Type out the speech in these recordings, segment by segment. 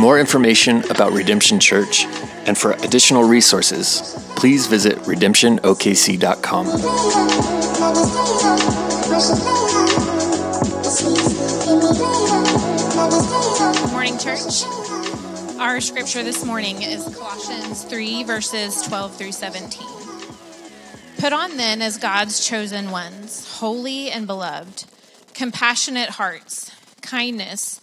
More information about Redemption Church and for additional resources, please visit redemptionokc.com. Good morning, church. Our scripture this morning is Colossians 3, verses 12 through 17. Put on then as God's chosen ones, holy and beloved, compassionate hearts, kindness,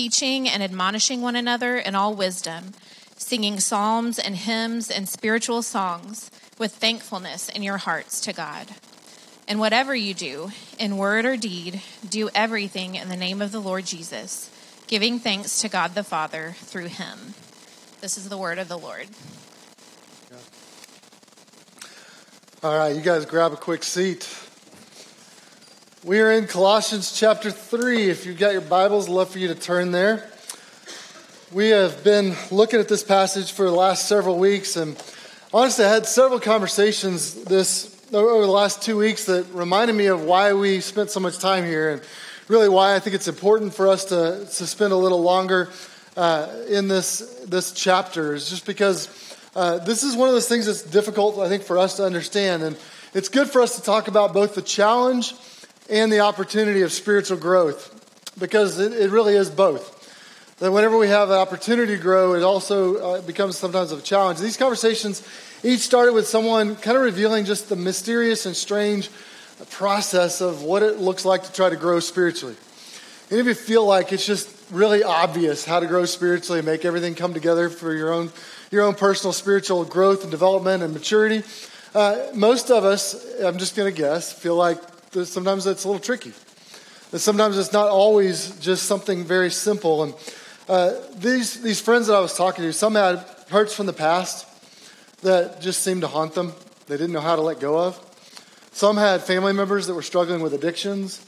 teaching and admonishing one another in all wisdom, singing psalms and hymns and spiritual songs with thankfulness in your hearts to God. And whatever you do, in word or deed, do everything in the name of the Lord Jesus, giving thanks to God the Father through him. This is the word of the Lord. All right, you guys grab a quick seat. We are in Colossians chapter 3. If you've got your Bibles, I'd love for you to turn there. We have been looking at this passage for the last several weeks, and honestly, I had several conversations this over the last two weeks that reminded me of why we spent so much time here, and really why I think it's important for us to, to spend a little longer uh, in this this chapter is just because uh, this is one of those things that's difficult, I think, for us to understand, and it's good for us to talk about both the challenge and the opportunity of spiritual growth because it, it really is both. That whenever we have an opportunity to grow, it also uh, becomes sometimes a challenge. These conversations each started with someone kind of revealing just the mysterious and strange process of what it looks like to try to grow spiritually. Any of you feel like it's just really obvious how to grow spiritually and make everything come together for your own, your own personal spiritual growth and development and maturity? Uh, most of us, I'm just going to guess, feel like sometimes it's a little tricky. That sometimes it's not always just something very simple. And uh, these, these friends that I was talking to, some had hurts from the past that just seemed to haunt them. They didn't know how to let go of. Some had family members that were struggling with addictions.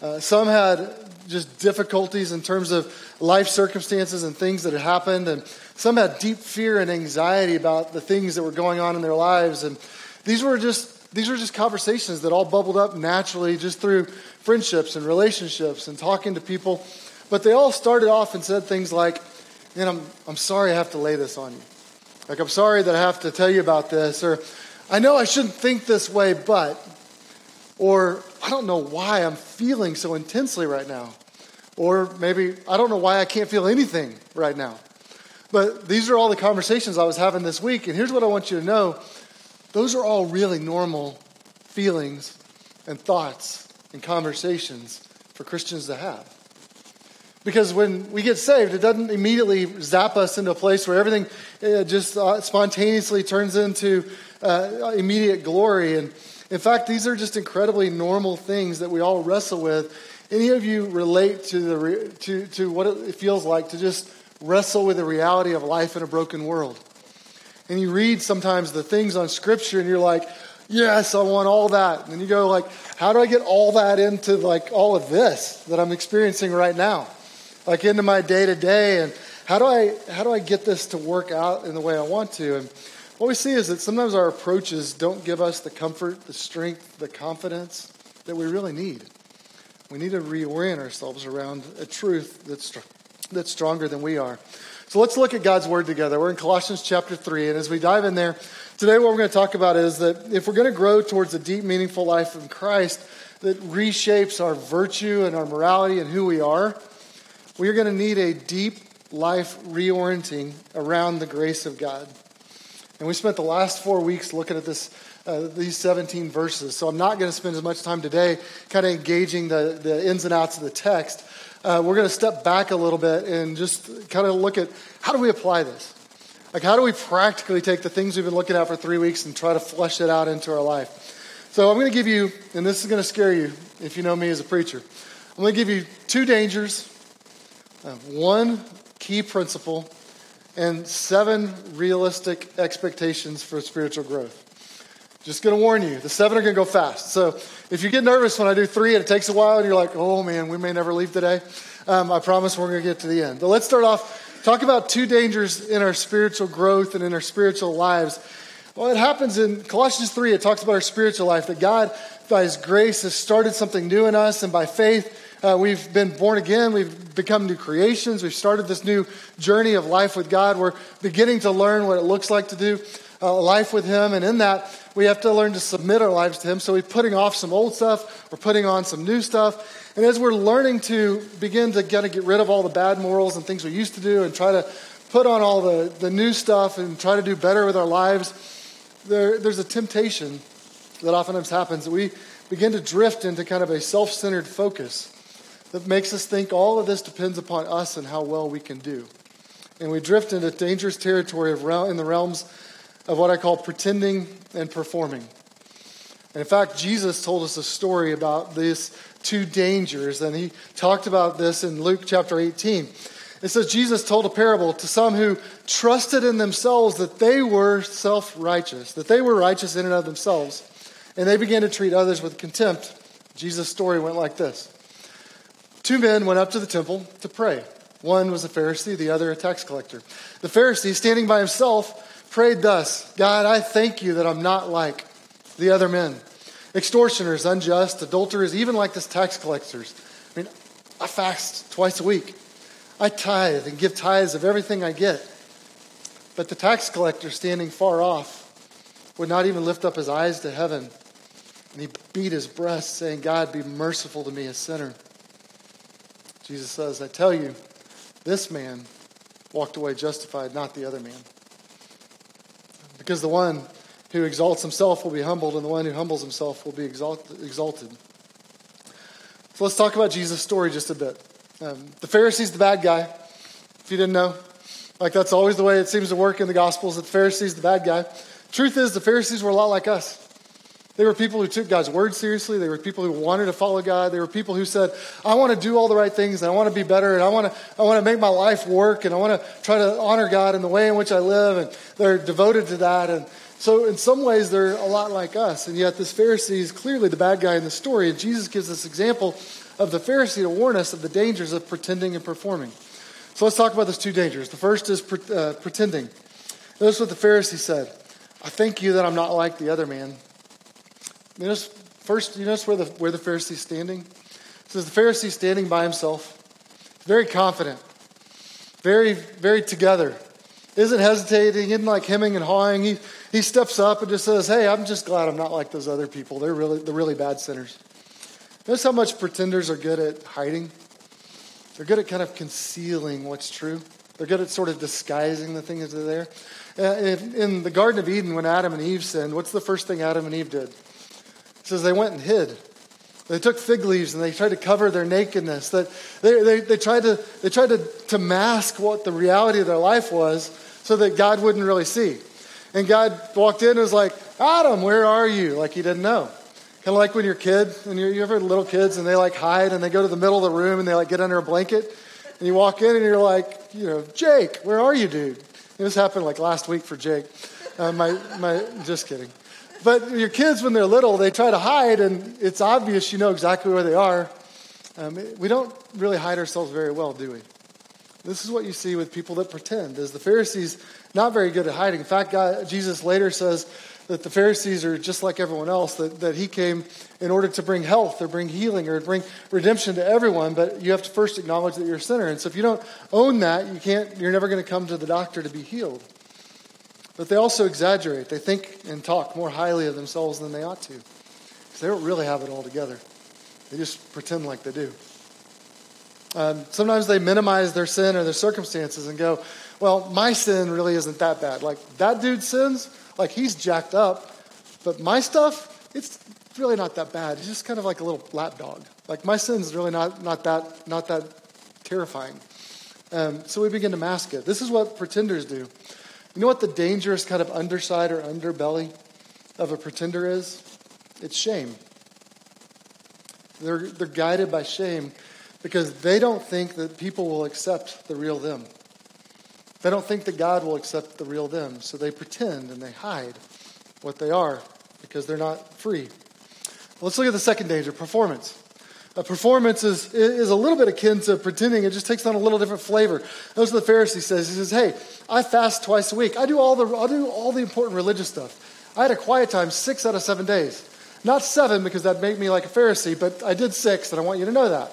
Uh, some had just difficulties in terms of life circumstances and things that had happened. And some had deep fear and anxiety about the things that were going on in their lives. And these were just these were just conversations that all bubbled up naturally just through friendships and relationships and talking to people. But they all started off and said things like, Man, I'm, I'm sorry I have to lay this on you. Like, I'm sorry that I have to tell you about this. Or, I know I shouldn't think this way, but. Or, I don't know why I'm feeling so intensely right now. Or maybe, I don't know why I can't feel anything right now. But these are all the conversations I was having this week. And here's what I want you to know those are all really normal feelings and thoughts and conversations for Christians to have. Because when we get saved, it doesn't immediately zap us into a place where everything uh, just uh, spontaneously turns into uh, immediate glory. And in fact, these are just incredibly normal things that we all wrestle with. Any of you relate to, the, to, to what it feels like to just wrestle with the reality of life in a broken world? And you read sometimes the things on Scripture, and you're like, yes, I want all that. And then you go like, how do I get all that into like all of this that I'm experiencing right now? Like into my day to day and how do I how do I get this to work out in the way I want to? And what we see is that sometimes our approaches don't give us the comfort, the strength, the confidence that we really need. We need to reorient ourselves around a truth that's, that's stronger than we are. So let's look at God's Word together. We're in Colossians chapter 3, and as we dive in there, today what we're going to talk about is that if we're going to grow towards a deep, meaningful life in Christ that reshapes our virtue and our morality and who we are, we are going to need a deep life reorienting around the grace of God. And we spent the last four weeks looking at this, uh, these 17 verses. So I'm not going to spend as much time today kind of engaging the, the ins and outs of the text. Uh, we're going to step back a little bit and just kind of look at how do we apply this? Like, how do we practically take the things we've been looking at for three weeks and try to flesh it out into our life? So, I'm going to give you, and this is going to scare you if you know me as a preacher, I'm going to give you two dangers, uh, one key principle, and seven realistic expectations for spiritual growth. Just to warn you, the seven are to go fast. So, if you get nervous when I do three and it takes a while and you're like, oh man, we may never leave today, um, I promise we're to get to the end. But let's start off Talk about two dangers in our spiritual growth and in our spiritual lives. Well, it happens in Colossians 3, it talks about our spiritual life, that God, by His grace, has started something new in us, and by faith, uh, we've been born again. We've become new creations. We've started this new journey of life with God. We're beginning to learn what it looks like to do uh, life with Him. And in that, we have to learn to submit our lives to Him. So we're putting off some old stuff, we're putting on some new stuff. And as we're learning to begin to kind of get rid of all the bad morals and things we used to do and try to put on all the, the new stuff and try to do better with our lives, there, there's a temptation that oftentimes happens that we begin to drift into kind of a self centered focus that makes us think all of this depends upon us and how well we can do. And we drift into dangerous territory of, in the realms of what I call pretending and performing. And in fact, Jesus told us a story about these two dangers, and he talked about this in Luke chapter 18. It says Jesus told a parable to some who trusted in themselves that they were self righteous, that they were righteous in and of themselves, and they began to treat others with contempt. Jesus' story went like this Two men went up to the temple to pray. One was a Pharisee, the other a tax collector. The Pharisee, standing by himself, prayed thus God, I thank you that I'm not like the other men extortioners, unjust, adulterers, even like this tax collectors. I mean, I fast twice a week. I tithe and give tithes of everything I get. But the tax collector standing far off would not even lift up his eyes to heaven. And he beat his breast, saying, God, be merciful to me, a sinner. Jesus says, I tell you, this man walked away justified, not the other man. Because the one who exalts himself will be humbled, and the one who humbles himself will be exalted. So let's talk about Jesus' story just a bit. Um, the Pharisee's the bad guy, if you didn't know. Like that's always the way it seems to work in the Gospels, that the Pharisee's the bad guy. Truth is, the Pharisees were a lot like us. They were people who took God's word seriously. They were people who wanted to follow God. They were people who said, I want to do all the right things and I want to be better and I want to, I want to make my life work and I want to try to honor God in the way in which I live. And they're devoted to that. And so, in some ways, they're a lot like us. And yet, this Pharisee is clearly the bad guy in the story. And Jesus gives this example of the Pharisee to warn us of the dangers of pretending and performing. So, let's talk about those two dangers. The first is pre- uh, pretending. Notice what the Pharisee said I thank you that I'm not like the other man. You notice, first, you notice where the, where the Pharisee's standing? It says the Pharisee standing by himself, very confident, very, very together isn't hesitating, isn't like hemming and hawing. He, he steps up and just says, Hey, I'm just glad I'm not like those other people. They're really, they're really bad sinners. Notice how much pretenders are good at hiding? They're good at kind of concealing what's true. They're good at sort of disguising the things that are there. Uh, in the Garden of Eden, when Adam and Eve sinned, what's the first thing Adam and Eve did? Says they went and hid. They took fig leaves and they tried to cover their nakedness. That they, they, they tried, to, they tried to, to mask what the reality of their life was so that God wouldn't really see. And God walked in and was like, Adam, where are you? Like he didn't know. Kind of like when you're a kid, and you ever little kids, and they like hide and they go to the middle of the room and they like get under a blanket. And you walk in and you're like, you know, Jake, where are you, dude? This happened like last week for Jake. Uh, my, my, just kidding. But your kids, when they're little, they try to hide, and it's obvious you know exactly where they are. Um, we don't really hide ourselves very well, do we? This is what you see with people that pretend. Is the Pharisees not very good at hiding? In fact, God, Jesus later says that the Pharisees are just like everyone else, that, that he came in order to bring health or bring healing or bring redemption to everyone, but you have to first acknowledge that you're a sinner. And so if you don't own that, you can't, you're never going to come to the doctor to be healed. But they also exaggerate. They think and talk more highly of themselves than they ought to. Because they don't really have it all together. They just pretend like they do. Um, sometimes they minimize their sin or their circumstances and go, well, my sin really isn't that bad. Like, that dude sins, like, he's jacked up, but my stuff, it's really not that bad. It's just kind of like a little lapdog. Like, my sin's really not, not, that, not that terrifying. Um, so we begin to mask it. This is what pretenders do. You know what the dangerous kind of underside or underbelly of a pretender is? It's shame. They're, they're guided by shame because they don't think that people will accept the real them. They don't think that God will accept the real them, so they pretend and they hide what they are because they're not free. Let's look at the second danger performance. A performance is, is a little bit akin to pretending, it just takes on a little different flavor. Those are the Pharisee says. He says, Hey, I fast twice a week. I do all the, I do all the important religious stuff. I had a quiet time six out of seven days. Not seven because that'd make me like a Pharisee, but I did six, and I want you to know that.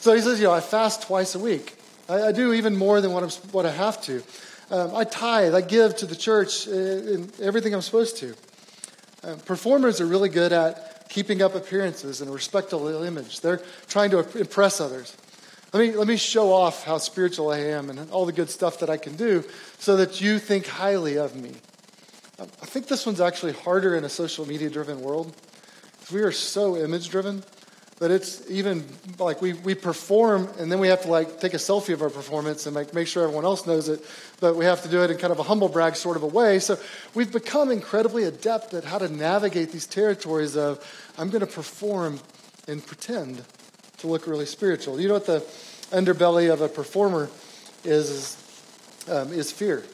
So he says, you know, I fast twice a week. I, I do even more than what, I'm, what I have to. Um, I tithe, I give to the church in everything I'm supposed to. Um, performers are really good at keeping up appearances and a respectable image. They're trying to impress others. Let me, let me show off how spiritual I am and all the good stuff that I can do so that you think highly of me. I think this one's actually harder in a social media driven world. We are so image driven that it's even like we, we perform and then we have to like take a selfie of our performance and make, make sure everyone else knows it but we have to do it in kind of a humble brag sort of a way. So we've become incredibly adept at how to navigate these territories of i'm going to perform and pretend to look really spiritual. You know what the underbelly of a performer is is, um, is fear.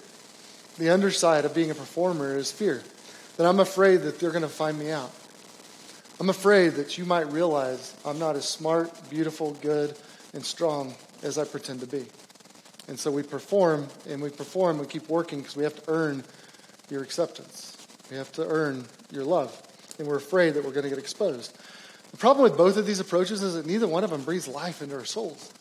The underside of being a performer is fear. That i'm afraid that they're going to find me out I'm afraid that you might realize I'm not as smart, beautiful, good, and strong as I pretend to be. And so we perform, and we perform, we keep working because we have to earn your acceptance. We have to earn your love. And we're afraid that we're going to get exposed. The problem with both of these approaches is that neither one of them breathes life into our souls.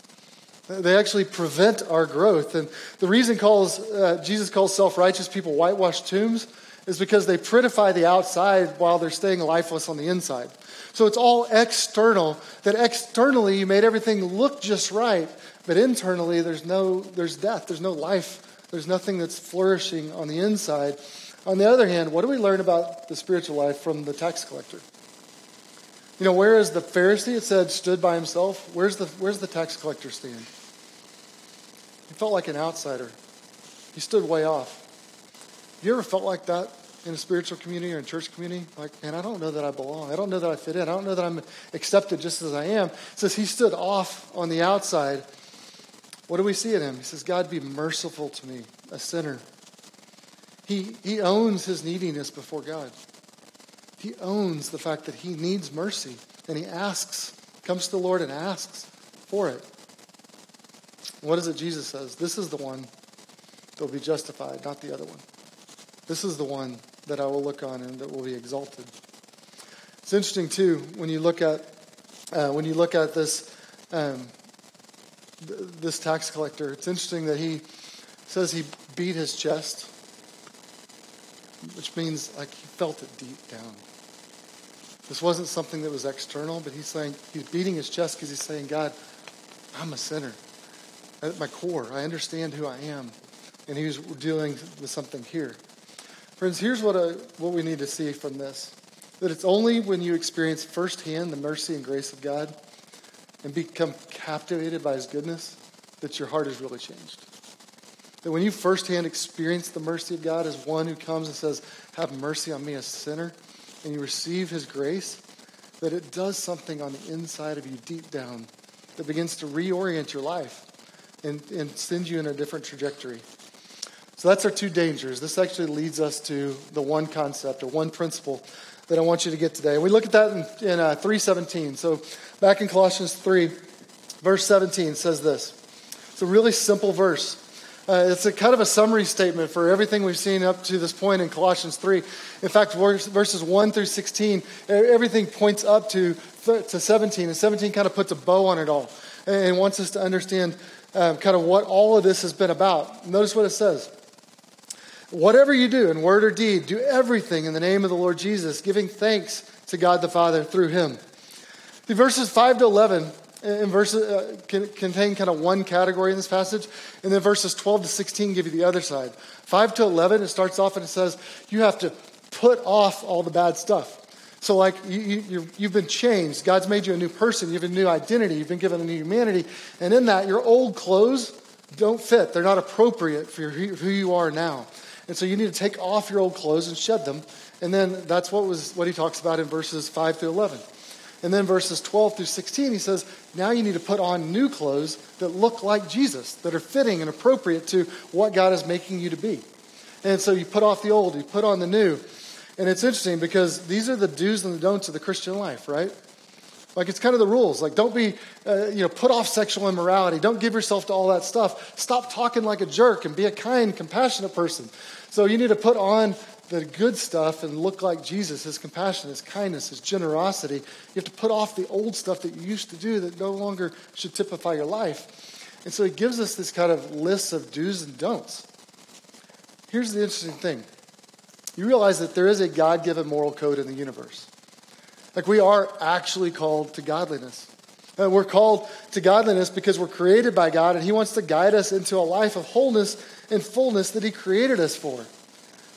They actually prevent our growth. And the reason calls, uh, Jesus calls self righteous people whitewashed tombs is because they prettify the outside while they're staying lifeless on the inside. So it's all external, that externally you made everything look just right, but internally there's no there's death, there's no life, there's nothing that's flourishing on the inside. On the other hand, what do we learn about the spiritual life from the tax collector? You know, where is the Pharisee? It said stood by himself. Where's the where's the tax collector stand? He felt like an outsider. He stood way off. You ever felt like that in a spiritual community or in church community? Like, man, I don't know that I belong. I don't know that I fit in. I don't know that I'm accepted just as I am. It says he stood off on the outside. What do we see in him? He says, God, be merciful to me, a sinner. He, he owns his neediness before God. He owns the fact that he needs mercy. And he asks, comes to the Lord and asks for it. What is it Jesus says? This is the one that will be justified, not the other one. This is the one that I will look on and that will be exalted. It's interesting too when you look at uh, when you look at this um, th- this tax collector. It's interesting that he says he beat his chest, which means like he felt it deep down. This wasn't something that was external, but he's saying he's beating his chest because he's saying, God, I'm a sinner. At my core, I understand who I am. And he was dealing with something here. Friends, here's what, I, what we need to see from this that it's only when you experience firsthand the mercy and grace of God and become captivated by his goodness that your heart is really changed. That when you firsthand experience the mercy of God as one who comes and says, Have mercy on me, a sinner, and you receive his grace, that it does something on the inside of you deep down that begins to reorient your life and, and send you in a different trajectory. So that's our two dangers. This actually leads us to the one concept or one principle that I want you to get today. We look at that in, in uh, 317. So back in Colossians 3, verse 17 says this. It's a really simple verse. Uh, it's a kind of a summary statement for everything we've seen up to this point in Colossians 3. In fact, verses 1 through 16, everything points up to, to 17, and 17 kind of puts a bow on it all and wants us to understand um, kind of what all of this has been about. Notice what it says. Whatever you do in word or deed, do everything in the name of the Lord Jesus, giving thanks to God the Father through him. The verses 5 to 11 in verses uh, contain kind of one category in this passage, and then verses 12 to 16 give you the other side. 5 to 11, it starts off and it says you have to put off all the bad stuff. So, like, you, you, you've been changed. God's made you a new person. You have a new identity. You've been given a new humanity. And in that, your old clothes don't fit. They're not appropriate for who you are now. And so you need to take off your old clothes and shed them. And then that's what, was, what he talks about in verses 5 through 11. And then verses 12 through 16, he says, now you need to put on new clothes that look like Jesus, that are fitting and appropriate to what God is making you to be. And so you put off the old, you put on the new. And it's interesting because these are the do's and the don'ts of the Christian life, right? Like it's kind of the rules. Like don't be, uh, you know, put off sexual immorality. Don't give yourself to all that stuff. Stop talking like a jerk and be a kind, compassionate person. So you need to put on the good stuff and look like Jesus, his compassion, his kindness, his generosity. You have to put off the old stuff that you used to do that no longer should typify your life. And so he gives us this kind of list of do's and don'ts. Here's the interesting thing you realize that there is a God given moral code in the universe. Like we are actually called to godliness. Uh, we're called to godliness because we're created by God and He wants to guide us into a life of wholeness and fullness that He created us for.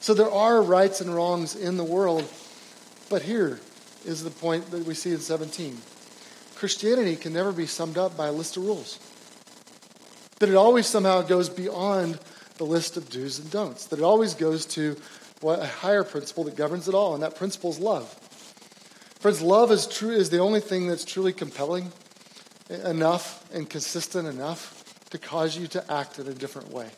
So there are rights and wrongs in the world, but here is the point that we see in 17. Christianity can never be summed up by a list of rules. That it always somehow goes beyond the list of do's and don'ts. That it always goes to what a higher principle that governs it all, and that principle is love. Friends, love is true is the only thing that's truly compelling enough and consistent enough to cause you to act in a different way.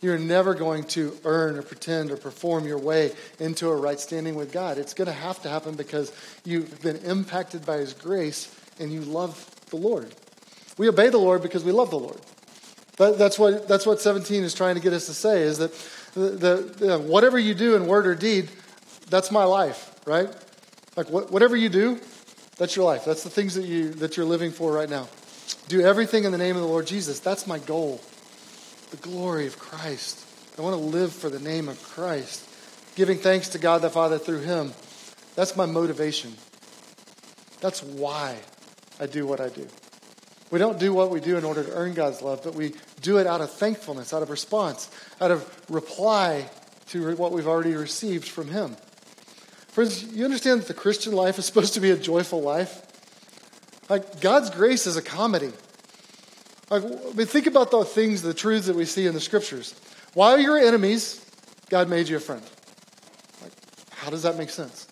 You're never going to earn or pretend or perform your way into a right standing with God. It's going to have to happen because you've been impacted by His grace and you love the Lord. We obey the Lord because we love the Lord. that's, what, that's what 17 is trying to get us to say is that the, the, whatever you do in word or deed, that's my life, right? Like what, whatever you do, that's your life. That's the things that you that you're living for right now. Do everything in the name of the Lord Jesus. That's my goal. The glory of Christ. I want to live for the name of Christ. Giving thanks to God the Father through him. That's my motivation. That's why I do what I do. We don't do what we do in order to earn God's love, but we do it out of thankfulness, out of response, out of reply to what we've already received from Him. Friends, you understand that the Christian life is supposed to be a joyful life? Like, God's grace is a comedy. Like, I mean, think about the things, the truths that we see in the scriptures. While you're enemies, God made you a friend. Like, how does that make sense?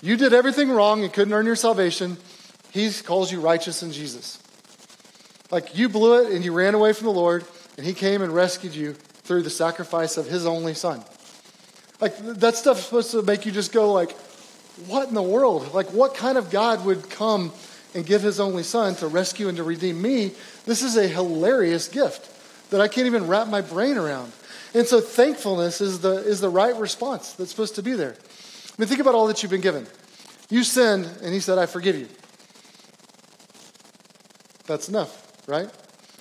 You did everything wrong and couldn't earn your salvation. He calls you righteous in Jesus. Like you blew it and you ran away from the Lord, and He came and rescued you through the sacrifice of His only Son. Like that stuff is supposed to make you just go like, what in the world? Like what kind of God would come and give His only Son to rescue and to redeem me? This is a hilarious gift that I can't even wrap my brain around. And so thankfulness is the, is the right response that's supposed to be there. I mean, think about all that you've been given. You sinned, and he said, I forgive you. That's enough right?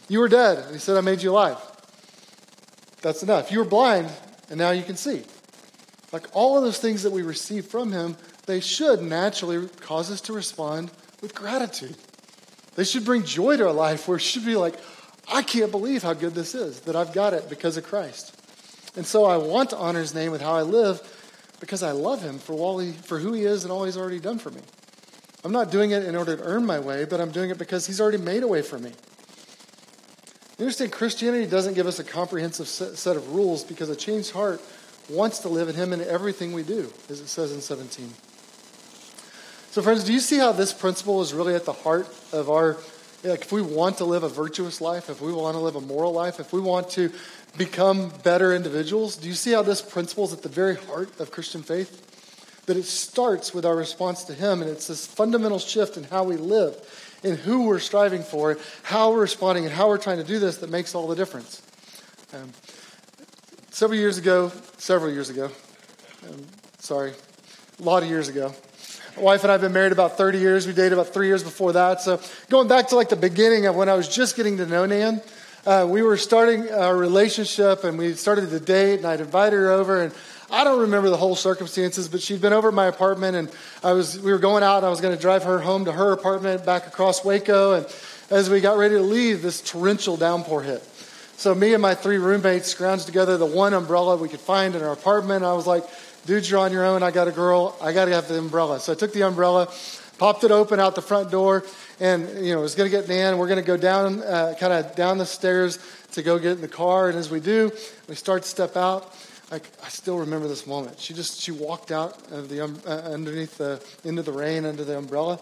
You were dead, and he said, I made you alive. That's enough. You were blind, and now you can see. Like all of those things that we receive from him, they should naturally cause us to respond with gratitude. They should bring joy to our life where it should be like, I can't believe how good this is, that I've got it because of Christ. And so I want to honor his name with how I live because I love him for, all he, for who he is and all he's already done for me. I'm not doing it in order to earn my way, but I'm doing it because he's already made a way for me. You understand, Christianity doesn't give us a comprehensive set of rules because a changed heart wants to live in Him in everything we do, as it says in 17. So, friends, do you see how this principle is really at the heart of our, like, if we want to live a virtuous life, if we want to live a moral life, if we want to become better individuals, do you see how this principle is at the very heart of Christian faith? That it starts with our response to Him, and it's this fundamental shift in how we live in who we're striving for, how we're responding, and how we're trying to do this that makes all the difference. Um, several years ago, several years ago, um, sorry, a lot of years ago, my wife and I have been married about 30 years. We dated about three years before that. So going back to like the beginning of when I was just getting to know Nan, uh, we were starting our relationship and we started to date and I'd invited her over and I don't remember the whole circumstances, but she'd been over at my apartment, and I was we were going out. And I was going to drive her home to her apartment back across Waco, and as we got ready to leave, this torrential downpour hit. So me and my three roommates scrounged together the one umbrella we could find in our apartment. I was like, dude, you're on your own. I got a girl. I got to have the umbrella. So I took the umbrella, popped it open out the front door, and, you know, was going to get Nan. We're going to go down, uh, kind of down the stairs to go get in the car. And as we do, we start to step out. I, I still remember this moment. She just, she walked out of the, um, uh, underneath the, into the rain under the umbrella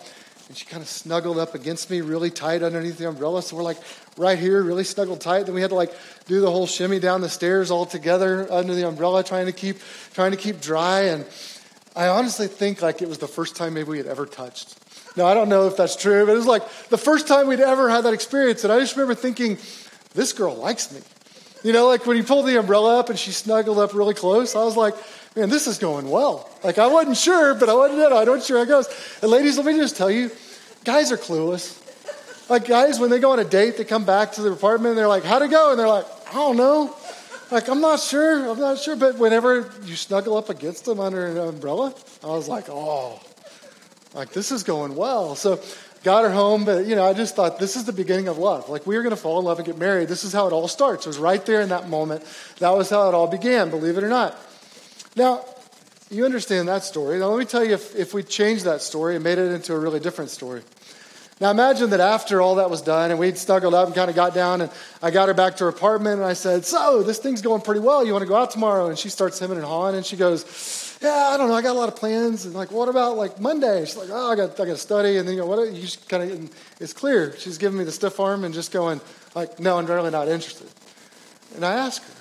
and she kind of snuggled up against me really tight underneath the umbrella. So we're like right here, really snuggled tight. Then we had to like do the whole shimmy down the stairs all together under the umbrella, trying to keep trying to keep dry. And I honestly think like it was the first time maybe we had ever touched. Now I don't know if that's true, but it was like the first time we'd ever had that experience. And I just remember thinking, this girl likes me. You know, like when he pulled the umbrella up and she snuggled up really close, I was like, man, this is going well. Like I wasn't sure, but I wasn't, you know, I don't sure how it goes. And ladies, let me just tell you, guys are clueless. Like guys, when they go on a date, they come back to the apartment and they're like, how'd it go? And they're like, I don't know. Like, I'm not sure. I'm not sure. But whenever you snuggle up against them under an umbrella, I was like, oh, like this is going well. So got her home, but you know, I just thought this is the beginning of love. Like we are going to fall in love and get married. This is how it all starts. It was right there in that moment. That was how it all began, believe it or not. Now, you understand that story. Now, let me tell you if, if we changed that story and made it into a really different story. Now, imagine that after all that was done and we'd snuggled up and kind of got down, and I got her back to her apartment and I said, So, this thing's going pretty well. You want to go out tomorrow? And she starts hemming and hawing and she goes, Yeah, I don't know. I got a lot of plans. And like, what about like Monday? She's like, Oh, I got, I got to study. And then you go, What? You just kind of, it's clear. She's giving me the stiff arm and just going, like, No, I'm really not interested. And I ask her,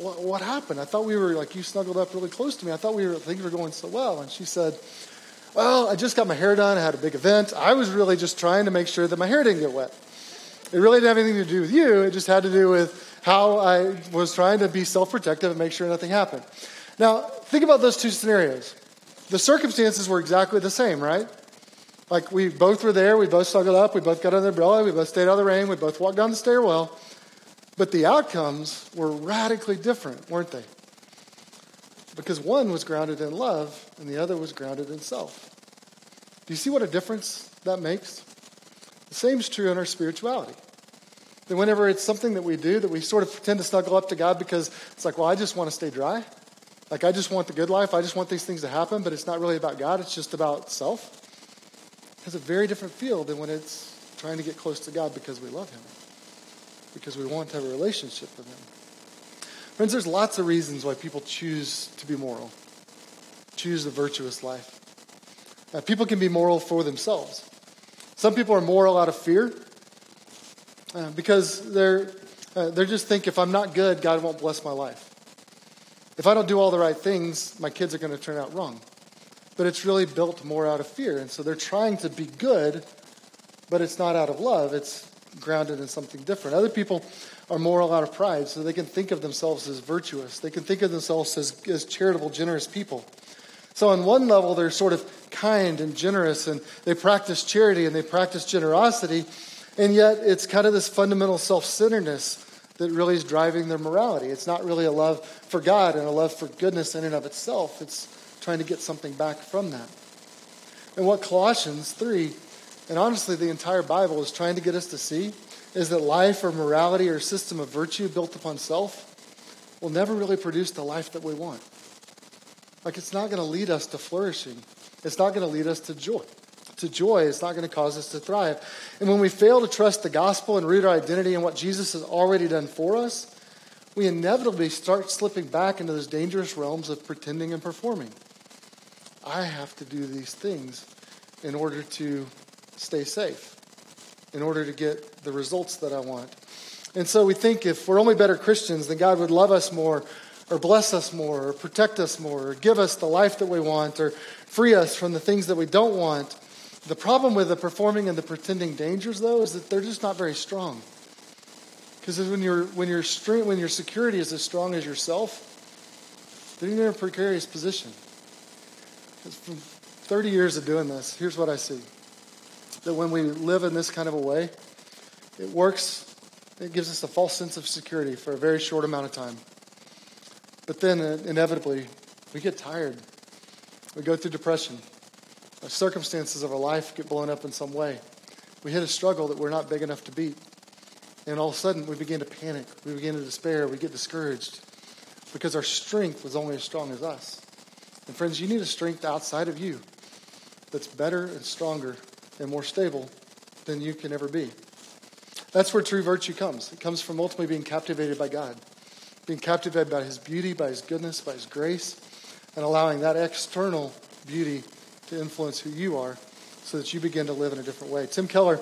what, what happened? I thought we were like you snuggled up really close to me. I thought we were things were going so well. And she said, Well, I just got my hair done. I had a big event. I was really just trying to make sure that my hair didn't get wet. It really didn't have anything to do with you. It just had to do with how I was trying to be self protective and make sure nothing happened. Now, think about those two scenarios. The circumstances were exactly the same, right? Like we both were there, we both snuggled up, we both got under the umbrella, we both stayed out of the rain, we both walked down the stairwell. But the outcomes were radically different, weren't they? Because one was grounded in love and the other was grounded in self. Do you see what a difference that makes? The same is true in our spirituality. That whenever it's something that we do, that we sort of pretend to snuggle up to God because it's like, well, I just want to stay dry. Like, I just want the good life. I just want these things to happen, but it's not really about God. It's just about self. It has a very different feel than when it's trying to get close to God because we love Him because we want to have a relationship with Him. Friends, there's lots of reasons why people choose to be moral, choose the virtuous life. Uh, people can be moral for themselves. Some people are moral out of fear uh, because they're, uh, they're just think if I'm not good, God won't bless my life. If I don't do all the right things, my kids are going to turn out wrong. But it's really built more out of fear. And so they're trying to be good, but it's not out of love. It's grounded in something different. Other people are moral out of pride, so they can think of themselves as virtuous. They can think of themselves as, as charitable, generous people. So, on one level, they're sort of kind and generous, and they practice charity and they practice generosity, and yet it's kind of this fundamental self centeredness that really is driving their morality. It's not really a love for God and a love for goodness in and of itself, it's trying to get something back from that. And what Colossians 3 and honestly, the entire Bible is trying to get us to see is that life or morality or system of virtue built upon self will never really produce the life that we want. Like, it's not going to lead us to flourishing, it's not going to lead us to joy. To joy, it's not going to cause us to thrive. And when we fail to trust the gospel and root our identity in what Jesus has already done for us, we inevitably start slipping back into those dangerous realms of pretending and performing. I have to do these things in order to stay safe in order to get the results that I want. And so we think if we're only better Christians, then God would love us more, or bless us more, or protect us more, or give us the life that we want, or free us from the things that we don't want. The problem with the performing and the pretending dangers, though, is that they're just not very strong. Because when, you when, your when your security is as strong as yourself, then you're in a precarious position. From 30 years of doing this, here's what I see that when we live in this kind of a way, it works, it gives us a false sense of security for a very short amount of time. But then uh, inevitably, we get tired. We go through depression. Our circumstances of our life get blown up in some way. We hit a struggle that we're not big enough to beat. And all of a sudden, we begin to panic. We begin to despair. We get discouraged because our strength was only as strong as us. And friends, you need a strength outside of you that's better and stronger and more stable than you can ever be. That's where true virtue comes. It comes from ultimately being captivated by God, being captivated by His beauty, by His goodness, by His grace, and allowing that external beauty to influence who you are so that you begin to live in a different way. Tim Keller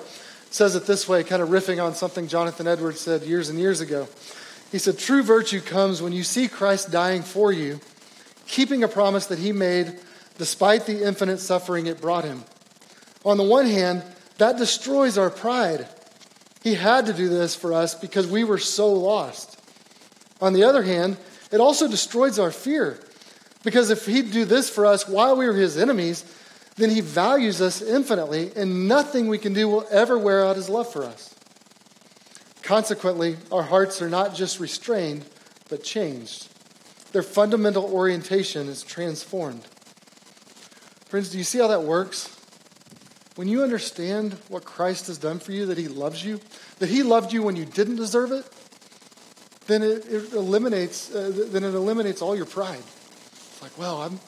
says it this way, kind of riffing on something Jonathan Edwards said years and years ago. He said, True virtue comes when you see Christ dying for you, keeping a promise that He made despite the infinite suffering it brought Him. On the one hand, that destroys our pride. He had to do this for us because we were so lost. On the other hand, it also destroys our fear. Because if he'd do this for us while we were his enemies, then he values us infinitely, and nothing we can do will ever wear out his love for us. Consequently, our hearts are not just restrained, but changed. Their fundamental orientation is transformed. Friends, do you see how that works? When you understand what Christ has done for you, that He loves you, that He loved you when you didn't deserve it, then it, it eliminates uh, then it eliminates all your pride. It's like, well, I'm,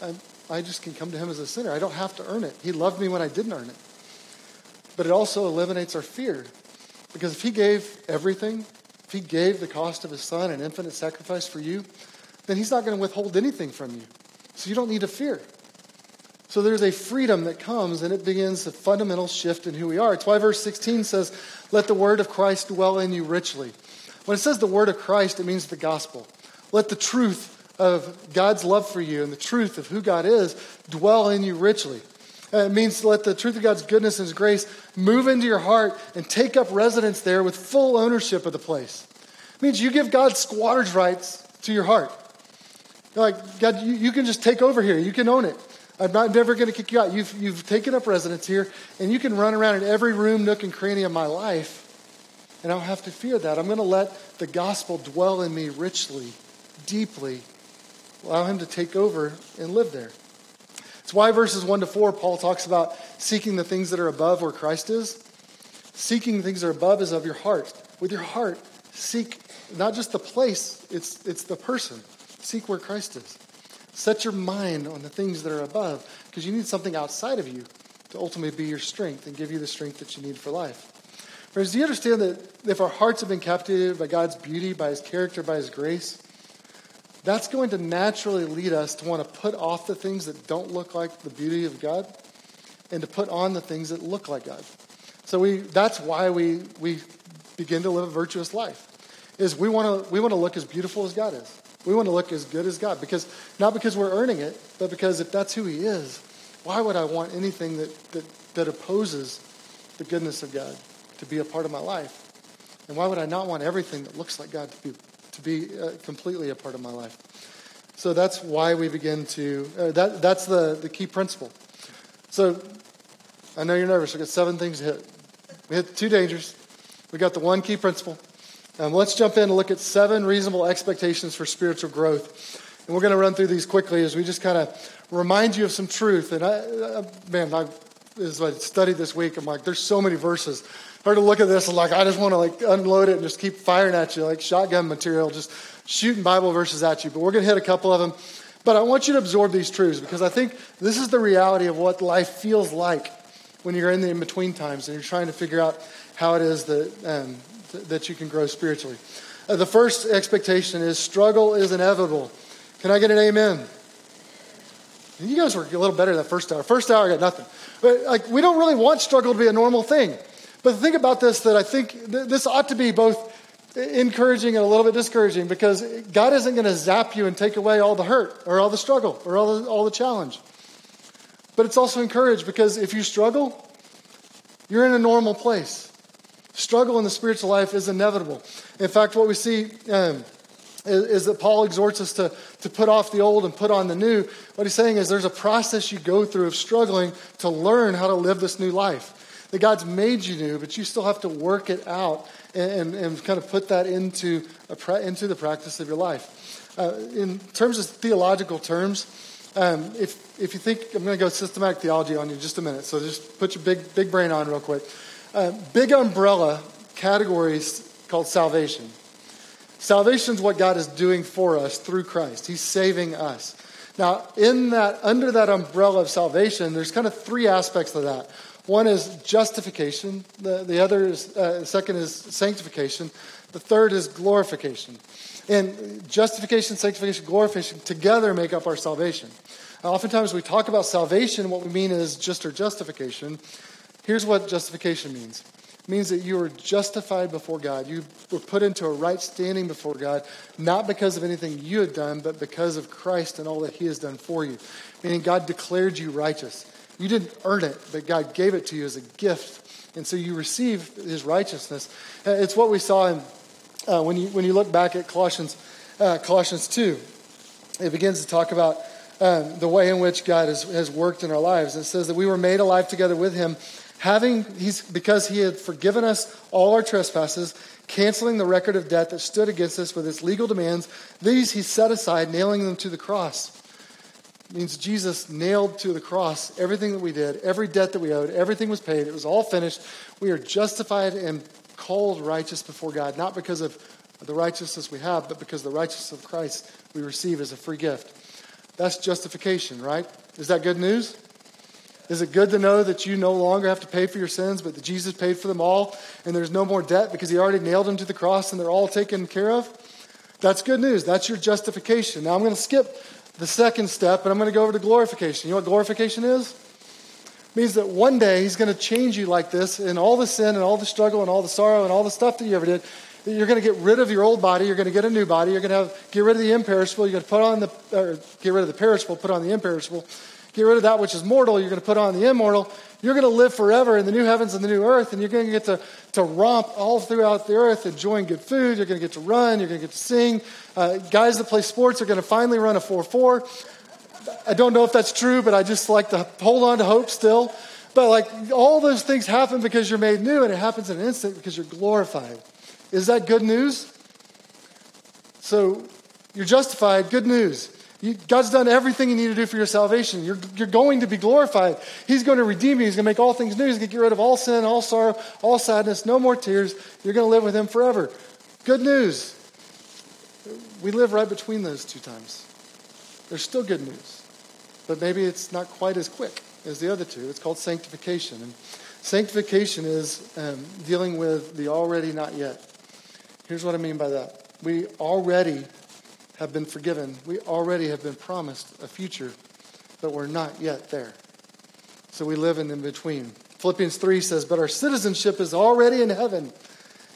I'm, I just can come to Him as a sinner. I don't have to earn it. He loved me when I didn't earn it. But it also eliminates our fear, because if He gave everything, if He gave the cost of His Son, an infinite sacrifice for you, then He's not going to withhold anything from you. So you don't need to fear. So there's a freedom that comes, and it begins a fundamental shift in who we are. It's why verse 16 says, Let the word of Christ dwell in you richly. When it says the word of Christ, it means the gospel. Let the truth of God's love for you and the truth of who God is dwell in you richly. Uh, it means let the truth of God's goodness and His grace move into your heart and take up residence there with full ownership of the place. It means you give God squatter's rights to your heart. You're Like, God, you, you can just take over here. You can own it. I'm not never going to kick you out. You've, you've taken up residence here, and you can run around in every room, nook, and cranny of my life, and I don't have to fear that. I'm going to let the gospel dwell in me richly, deeply, allow him to take over and live there. It's why verses 1 to 4, Paul talks about seeking the things that are above where Christ is. Seeking things that are above is of your heart. With your heart, seek not just the place, it's, it's the person. Seek where Christ is. Set your mind on the things that are above because you need something outside of you to ultimately be your strength and give you the strength that you need for life. Friends, do you understand that if our hearts have been captivated by God's beauty, by His character, by His grace, that's going to naturally lead us to want to put off the things that don't look like the beauty of God and to put on the things that look like God. So we, that's why we, we begin to live a virtuous life, is we want to, we want to look as beautiful as God is. We want to look as good as God because not because we're earning it, but because if that's who He is, why would I want anything that, that, that opposes the goodness of God to be a part of my life? And why would I not want everything that looks like God to be, to be uh, completely a part of my life? So that's why we begin to, uh, that, that's the, the key principle. So I know you're nervous. We've got seven things to hit. We hit two dangers. We got the one key principle. Um, let's jump in and look at seven reasonable expectations for spiritual growth. And we're going to run through these quickly as we just kind of remind you of some truth. And I, I man, I, as I studied this week, I'm like, there's so many verses. I heard to look at this and like, I just want to like unload it and just keep firing at you like shotgun material, just shooting Bible verses at you. But we're going to hit a couple of them. But I want you to absorb these truths because I think this is the reality of what life feels like when you're in the in between times and you're trying to figure out how it is that um, that you can grow spiritually. Uh, the first expectation is struggle is inevitable. Can I get an amen? You guys were a little better that first hour. First hour, I got nothing. But like, we don't really want struggle to be a normal thing. But think about this that I think th- this ought to be both encouraging and a little bit discouraging because God isn't going to zap you and take away all the hurt or all the struggle or all the, all the challenge. But it's also encouraged because if you struggle, you're in a normal place. Struggle in the spiritual life is inevitable. In fact, what we see um, is, is, that Paul exhorts us to, to put off the old and put on the new. What he's saying is there's a process you go through of struggling to learn how to live this new life. That God's made you new, but you still have to work it out and, and, and kind of put that into, a, into the practice of your life. Uh, in terms of theological terms, um, if, if you think, I'm going to go systematic theology on you in just a minute, so just put your big, big brain on real quick. Uh, big umbrella categories called salvation. Salvation is what God is doing for us through Christ. He's saving us. Now, in that, under that umbrella of salvation, there's kind of three aspects of that. One is justification. The, the other is, uh, second is sanctification. The third is glorification. And justification, sanctification, glorification together make up our salvation. Now, oftentimes we talk about salvation, what we mean is just our justification. Here's what justification means it means that you are justified before God. You were put into a right standing before God, not because of anything you had done, but because of Christ and all that He has done for you. Meaning, God declared you righteous. You didn't earn it, but God gave it to you as a gift. And so you receive His righteousness. Uh, it's what we saw in uh, when, you, when you look back at Colossians, uh, Colossians 2, it begins to talk about um, the way in which God has, has worked in our lives. It says that we were made alive together with Him, having He's because He had forgiven us all our trespasses, canceling the record of debt that stood against us with its legal demands. These He set aside, nailing them to the cross. It means Jesus nailed to the cross everything that we did, every debt that we owed, everything was paid. It was all finished. We are justified and called righteous before God, not because of the righteousness we have, but because the righteousness of Christ we receive as a free gift. That's justification, right? Is that good news? Is it good to know that you no longer have to pay for your sins, but that Jesus paid for them all and there's no more debt because he already nailed them to the cross and they're all taken care of? That's good news. That's your justification. Now I'm going to skip the second step and I'm going to go over to glorification. You know what glorification is? It means that one day he's going to change you like this and all the sin and all the struggle and all the sorrow and all the stuff that you ever did that you're going to get rid of your old body you're going to get a new body you're going to have get rid of the imperishable you're going to put on the or get rid of the perishable put on the imperishable get rid of that which is mortal you're going to put on the immortal you're going to live forever in the new heavens and the new earth and you're going to get to, to romp all throughout the earth enjoying good food you're going to get to run you're going to get to sing uh, guys that play sports are going to finally run a 4-4 I don't know if that's true, but I just like to hold on to hope still. But like all those things happen because you're made new, and it happens in an instant because you're glorified. Is that good news? So you're justified. Good news. God's done everything you need to do for your salvation. You're, you're going to be glorified. He's going to redeem you. He's going to make all things new. He's going to get rid of all sin, all sorrow, all sadness, no more tears. You're going to live with Him forever. Good news. We live right between those two times. There's still good news, but maybe it's not quite as quick as the other two. It's called sanctification. And sanctification is um, dealing with the already not yet. Here's what I mean by that. We already have been forgiven, we already have been promised a future, but we're not yet there. So we live in in between. Philippians 3 says, But our citizenship is already in heaven,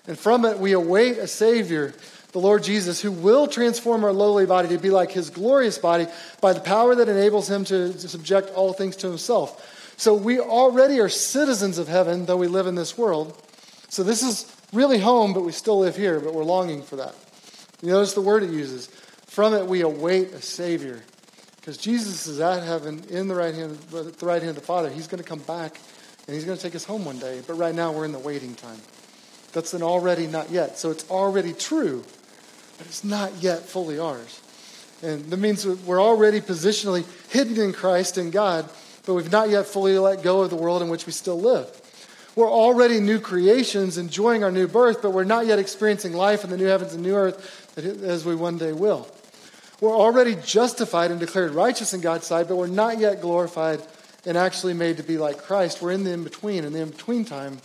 and from it we await a Savior the Lord Jesus, who will transform our lowly body to be like his glorious body by the power that enables him to, subject all things to himself. So we already are citizens of heaven, though we live in this world. So this is really home, but we still live here, but we're longing for that. You notice the word it uses. From it we await a Savior. Because Jesus is at heaven in the right hand, the right hand of the Father. He's going to come back and he's going to take us home one day. But right now we're in the waiting time. That's an already not yet. So it's already true but it's not yet fully ours. And that means we're already positionally hidden in Christ and God, but we've not yet fully let go of the world in which we still live. We're already new creations, enjoying our new birth, but we're not yet experiencing life in the new heavens and new earth as we one day will. We're already justified and declared righteous in God's sight, but we're not yet glorified and actually made to be like Christ. We're in the in between. In the in between time,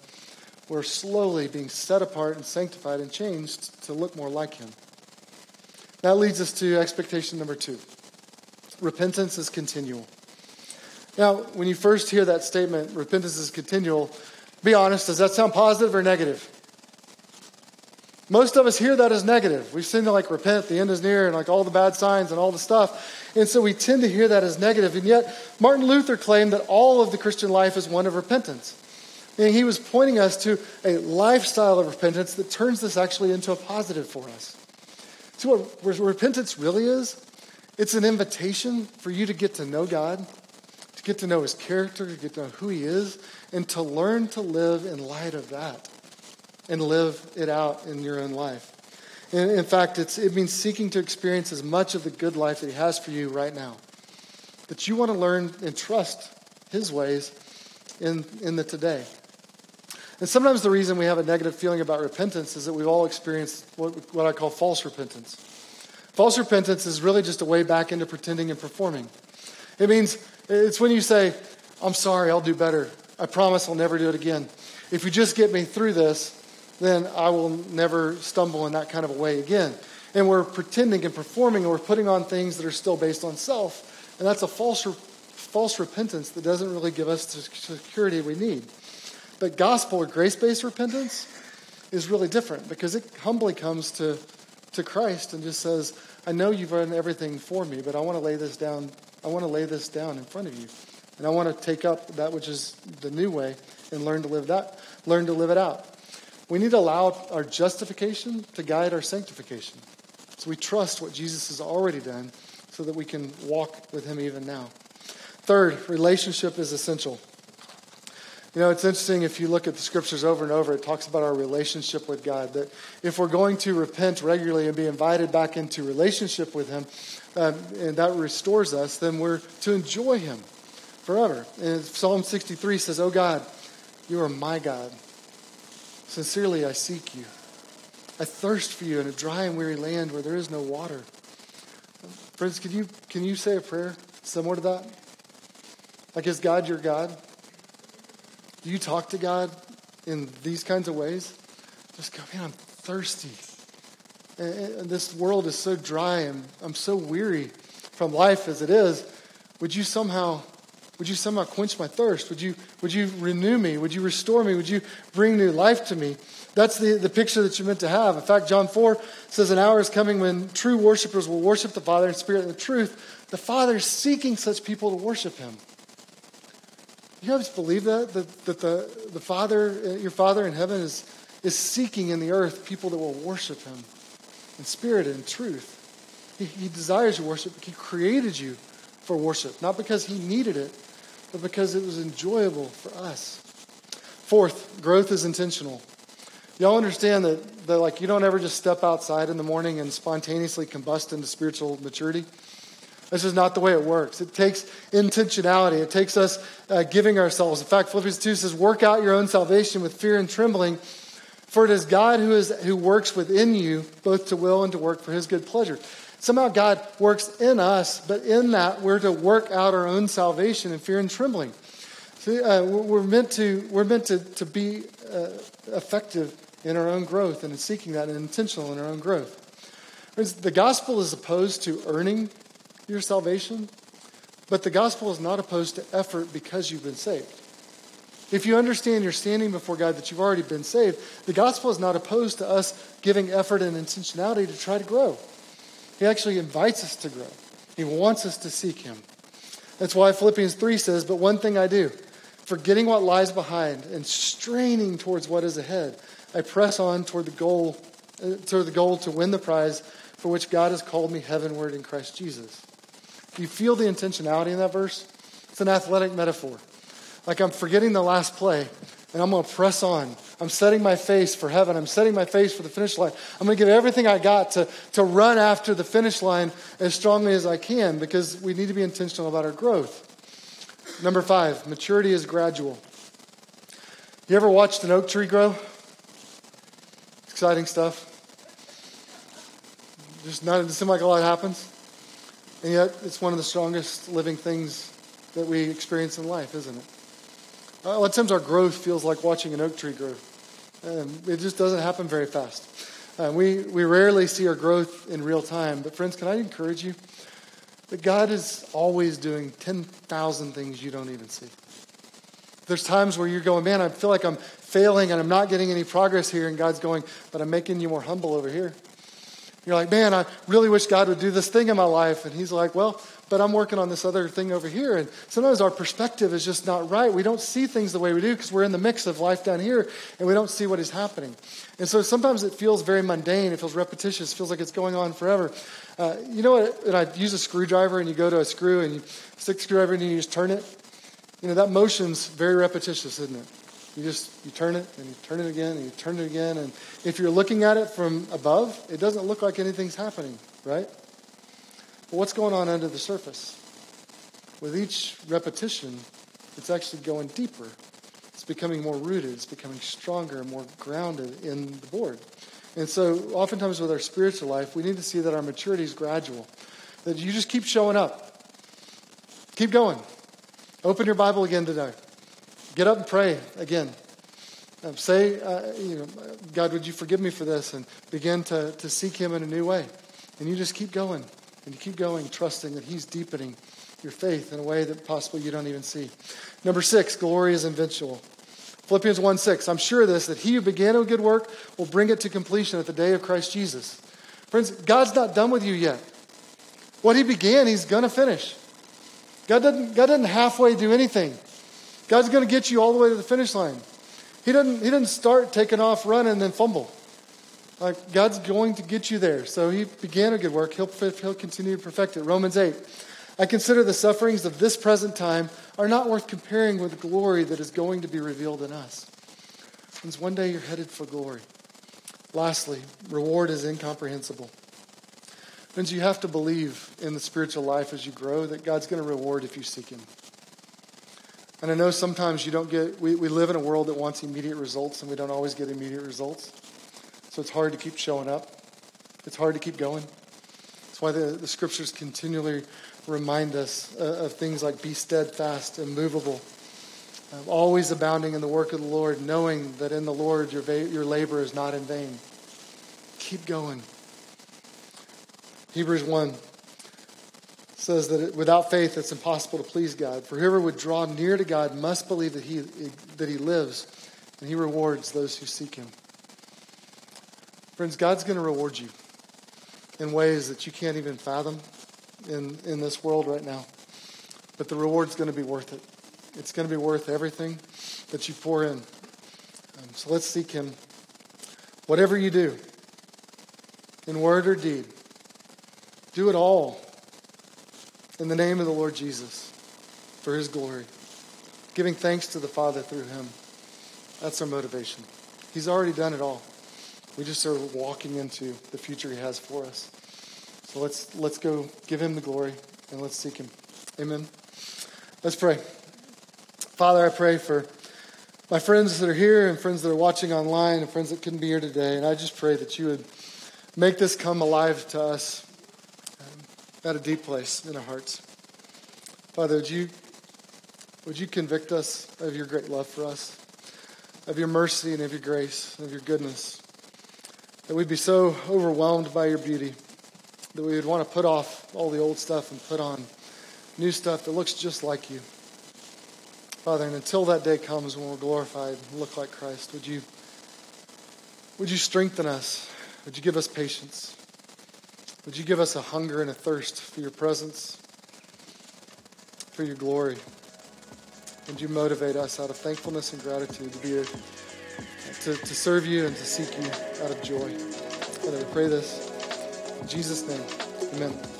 we're slowly being set apart and sanctified and changed to look more like Him. That leads us to expectation number two repentance is continual. Now, when you first hear that statement, repentance is continual, be honest, does that sound positive or negative? Most of us hear that as negative. We've seen to like repent, the end is near, and like all the bad signs and all the stuff. And so we tend to hear that as negative. And yet, Martin Luther claimed that all of the Christian life is one of repentance. And he was pointing us to a lifestyle of repentance that turns this actually into a positive for us. See what repentance really is? It's an invitation for you to get to know God, to get to know His character, to get to know who He is, and to learn to live in light of that and live it out in your own life. In, in fact, it means seeking to experience as much of the good life that He has for you right now. That you want to learn and trust His ways in, in the today. And sometimes the reason we have a negative feeling about repentance is that we've all experienced what, what I call false repentance. False repentance is really just a way back into pretending and performing. It means it's when you say, I'm sorry, I'll do better. I promise I'll never do it again. If you just get me through this, then I will never stumble in that kind of a way again. And we're pretending and performing, and we're putting on things that are still based on self. And that's a false, false repentance that doesn't really give us the security we need. But gospel or grace based repentance is really different because it humbly comes to, to Christ and just says, I know you've done everything for me, but I want to lay this down. I want to lay this down in front of you. And I want to take up that which is the new way and learn to live that, learn to live it out. We need to allow our justification to guide our sanctification. So we trust what Jesus has already done so that we can walk with him even now. Third, relationship is essential. You know, it's interesting if you look at the scriptures over and over, it talks about our relationship with God. That if we're going to repent regularly and be invited back into relationship with Him, um, and that restores us, then we're to enjoy Him forever. And Psalm 63 says, Oh God, you are my God. Sincerely I seek you. I thirst for you in a dry and weary land where there is no water. Friends, can you, can you say a prayer similar to that? Like, is God your God? Do you talk to God in these kinds of ways? Just go, man, I'm thirsty. And this world is so dry and I'm so weary from life as it is. Would you somehow would you somehow quench my thirst? Would you, would you renew me? Would you restore me? Would you bring new life to me? That's the, the picture that you're meant to have. In fact, John 4 says, An hour is coming when true worshipers will worship the Father in spirit and the truth. The Father is seeking such people to worship Him. You guys believe that? That, that the, the Father, uh, your Father in heaven, is, is seeking in the earth people that will worship Him in spirit and in truth. He, he desires your worship. He created you for worship, not because He needed it, but because it was enjoyable for us. Fourth, growth is intentional. Y'all understand that, that like you don't ever just step outside in the morning and spontaneously combust into spiritual maturity. This is not the way it works. It takes intentionality. It takes us uh, giving ourselves. In fact, Philippians 2 says, Work out your own salvation with fear and trembling, for it is God who, is, who works within you, both to will and to work for his good pleasure. Somehow God works in us, but in that we're to work out our own salvation in fear and trembling. See, uh, we're meant to, we're meant to, to be uh, effective in our own growth and in seeking that and intentional in our own growth. The gospel is opposed to earning your salvation, but the gospel is not opposed to effort because you've been saved. If you understand you're standing before God that you've already been saved, the gospel is not opposed to us giving effort and intentionality to try to grow. He actually invites us to grow. He wants us to seek Him. That's why Philippians 3 says, But one thing I do, forgetting what lies behind and straining towards what is ahead, I press on toward the goal, uh, toward the goal to win the prize for which God has called me heavenward in Christ Jesus. Do you feel the intentionality in that verse? It's an athletic metaphor. Like I'm forgetting the last play and I'm going to press on. I'm setting my face for heaven. I'm setting my face for the finish line. I'm going to give everything I got to, to run after the finish line as strongly as I can because we need to be intentional about our growth. Number five, maturity is gradual. You ever watched an oak tree grow? Exciting stuff. Just not, it doesn't seem like a lot happens. And yet, it's one of the strongest living things that we experience in life, isn't it? Uh, a lot of times, our growth feels like watching an oak tree grow. And it just doesn't happen very fast. Uh, we, we rarely see our growth in real time. But, friends, can I encourage you that God is always doing 10,000 things you don't even see? There's times where you're going, man, I feel like I'm failing and I'm not getting any progress here. And God's going, but I'm making you more humble over here. You're like, man, I really wish God would do this thing in my life. And he's like, well, but I'm working on this other thing over here. And sometimes our perspective is just not right. We don't see things the way we do because we're in the mix of life down here and we don't see what is happening. And so sometimes it feels very mundane. It feels repetitious. It feels like it's going on forever. Uh, you know what? And I use a screwdriver and you go to a screw and you stick the screwdriver and you just turn it. You know, that motion's very repetitious, isn't it? You just you turn it and you turn it again and you turn it again and if you're looking at it from above, it doesn't look like anything's happening, right? But what's going on under the surface? With each repetition, it's actually going deeper. It's becoming more rooted, it's becoming stronger, and more grounded in the board. And so, oftentimes with our spiritual life, we need to see that our maturity is gradual. That you just keep showing up. Keep going. Open your Bible again today. Get up and pray again. Um, say, uh, you know, God, would you forgive me for this? And begin to, to seek Him in a new way. And you just keep going. And you keep going, trusting that He's deepening your faith in a way that possibly you don't even see. Number six, glory is eventual. Philippians 1 6, I'm sure this, that he who began a good work will bring it to completion at the day of Christ Jesus. Friends, God's not done with you yet. What he began, he's going to finish. God doesn't, God doesn't halfway do anything. God's going to get you all the way to the finish line. He doesn't, he doesn't start taking off running and then fumble. Like God's going to get you there. So he began a good work. He'll, he'll continue to perfect it. Romans 8. I consider the sufferings of this present time are not worth comparing with the glory that is going to be revealed in us. Friends, one day you're headed for glory. Lastly, reward is incomprehensible. Friends, you have to believe in the spiritual life as you grow that God's going to reward if you seek Him. And I know sometimes you don't get, we, we live in a world that wants immediate results and we don't always get immediate results. So it's hard to keep showing up. It's hard to keep going. That's why the, the scriptures continually remind us uh, of things like be steadfast, immovable, uh, always abounding in the work of the Lord, knowing that in the Lord your, va- your labor is not in vain. Keep going. Hebrews 1 says that it, without faith it's impossible to please God. For whoever would draw near to God must believe that he, that he lives and he rewards those who seek him. Friends, God's going to reward you in ways that you can't even fathom in, in this world right now. But the reward's going to be worth it. It's going to be worth everything that you pour in. Um, so let's seek Him. Whatever you do, in word or deed, do it all in the name of the Lord Jesus for His glory, giving thanks to the Father through Him. That's our motivation. He's already done it all. We just are walking into the future He has for us. So let's let's go give him the glory and let's seek him. Amen. Let's pray. Father, I pray for my friends that are here and friends that are watching online and friends that couldn't be here today. And I just pray that you would make this come alive to us um, at a deep place in our hearts. Father, would you, would you convict us of your great love for us, of your mercy and of your grace, and of your goodness, that we'd be so overwhelmed by your beauty that we would want to put off all the old stuff and put on new stuff that looks just like you. Father, and until that day comes when we're glorified and look like Christ, would you, would you strengthen us? Would you give us patience? Would you give us a hunger and a thirst for your presence, for your glory? Would you motivate us out of thankfulness and gratitude to be a, to, to serve you and to seek you out of joy? Father, we pray this. In Jesus' name, amen.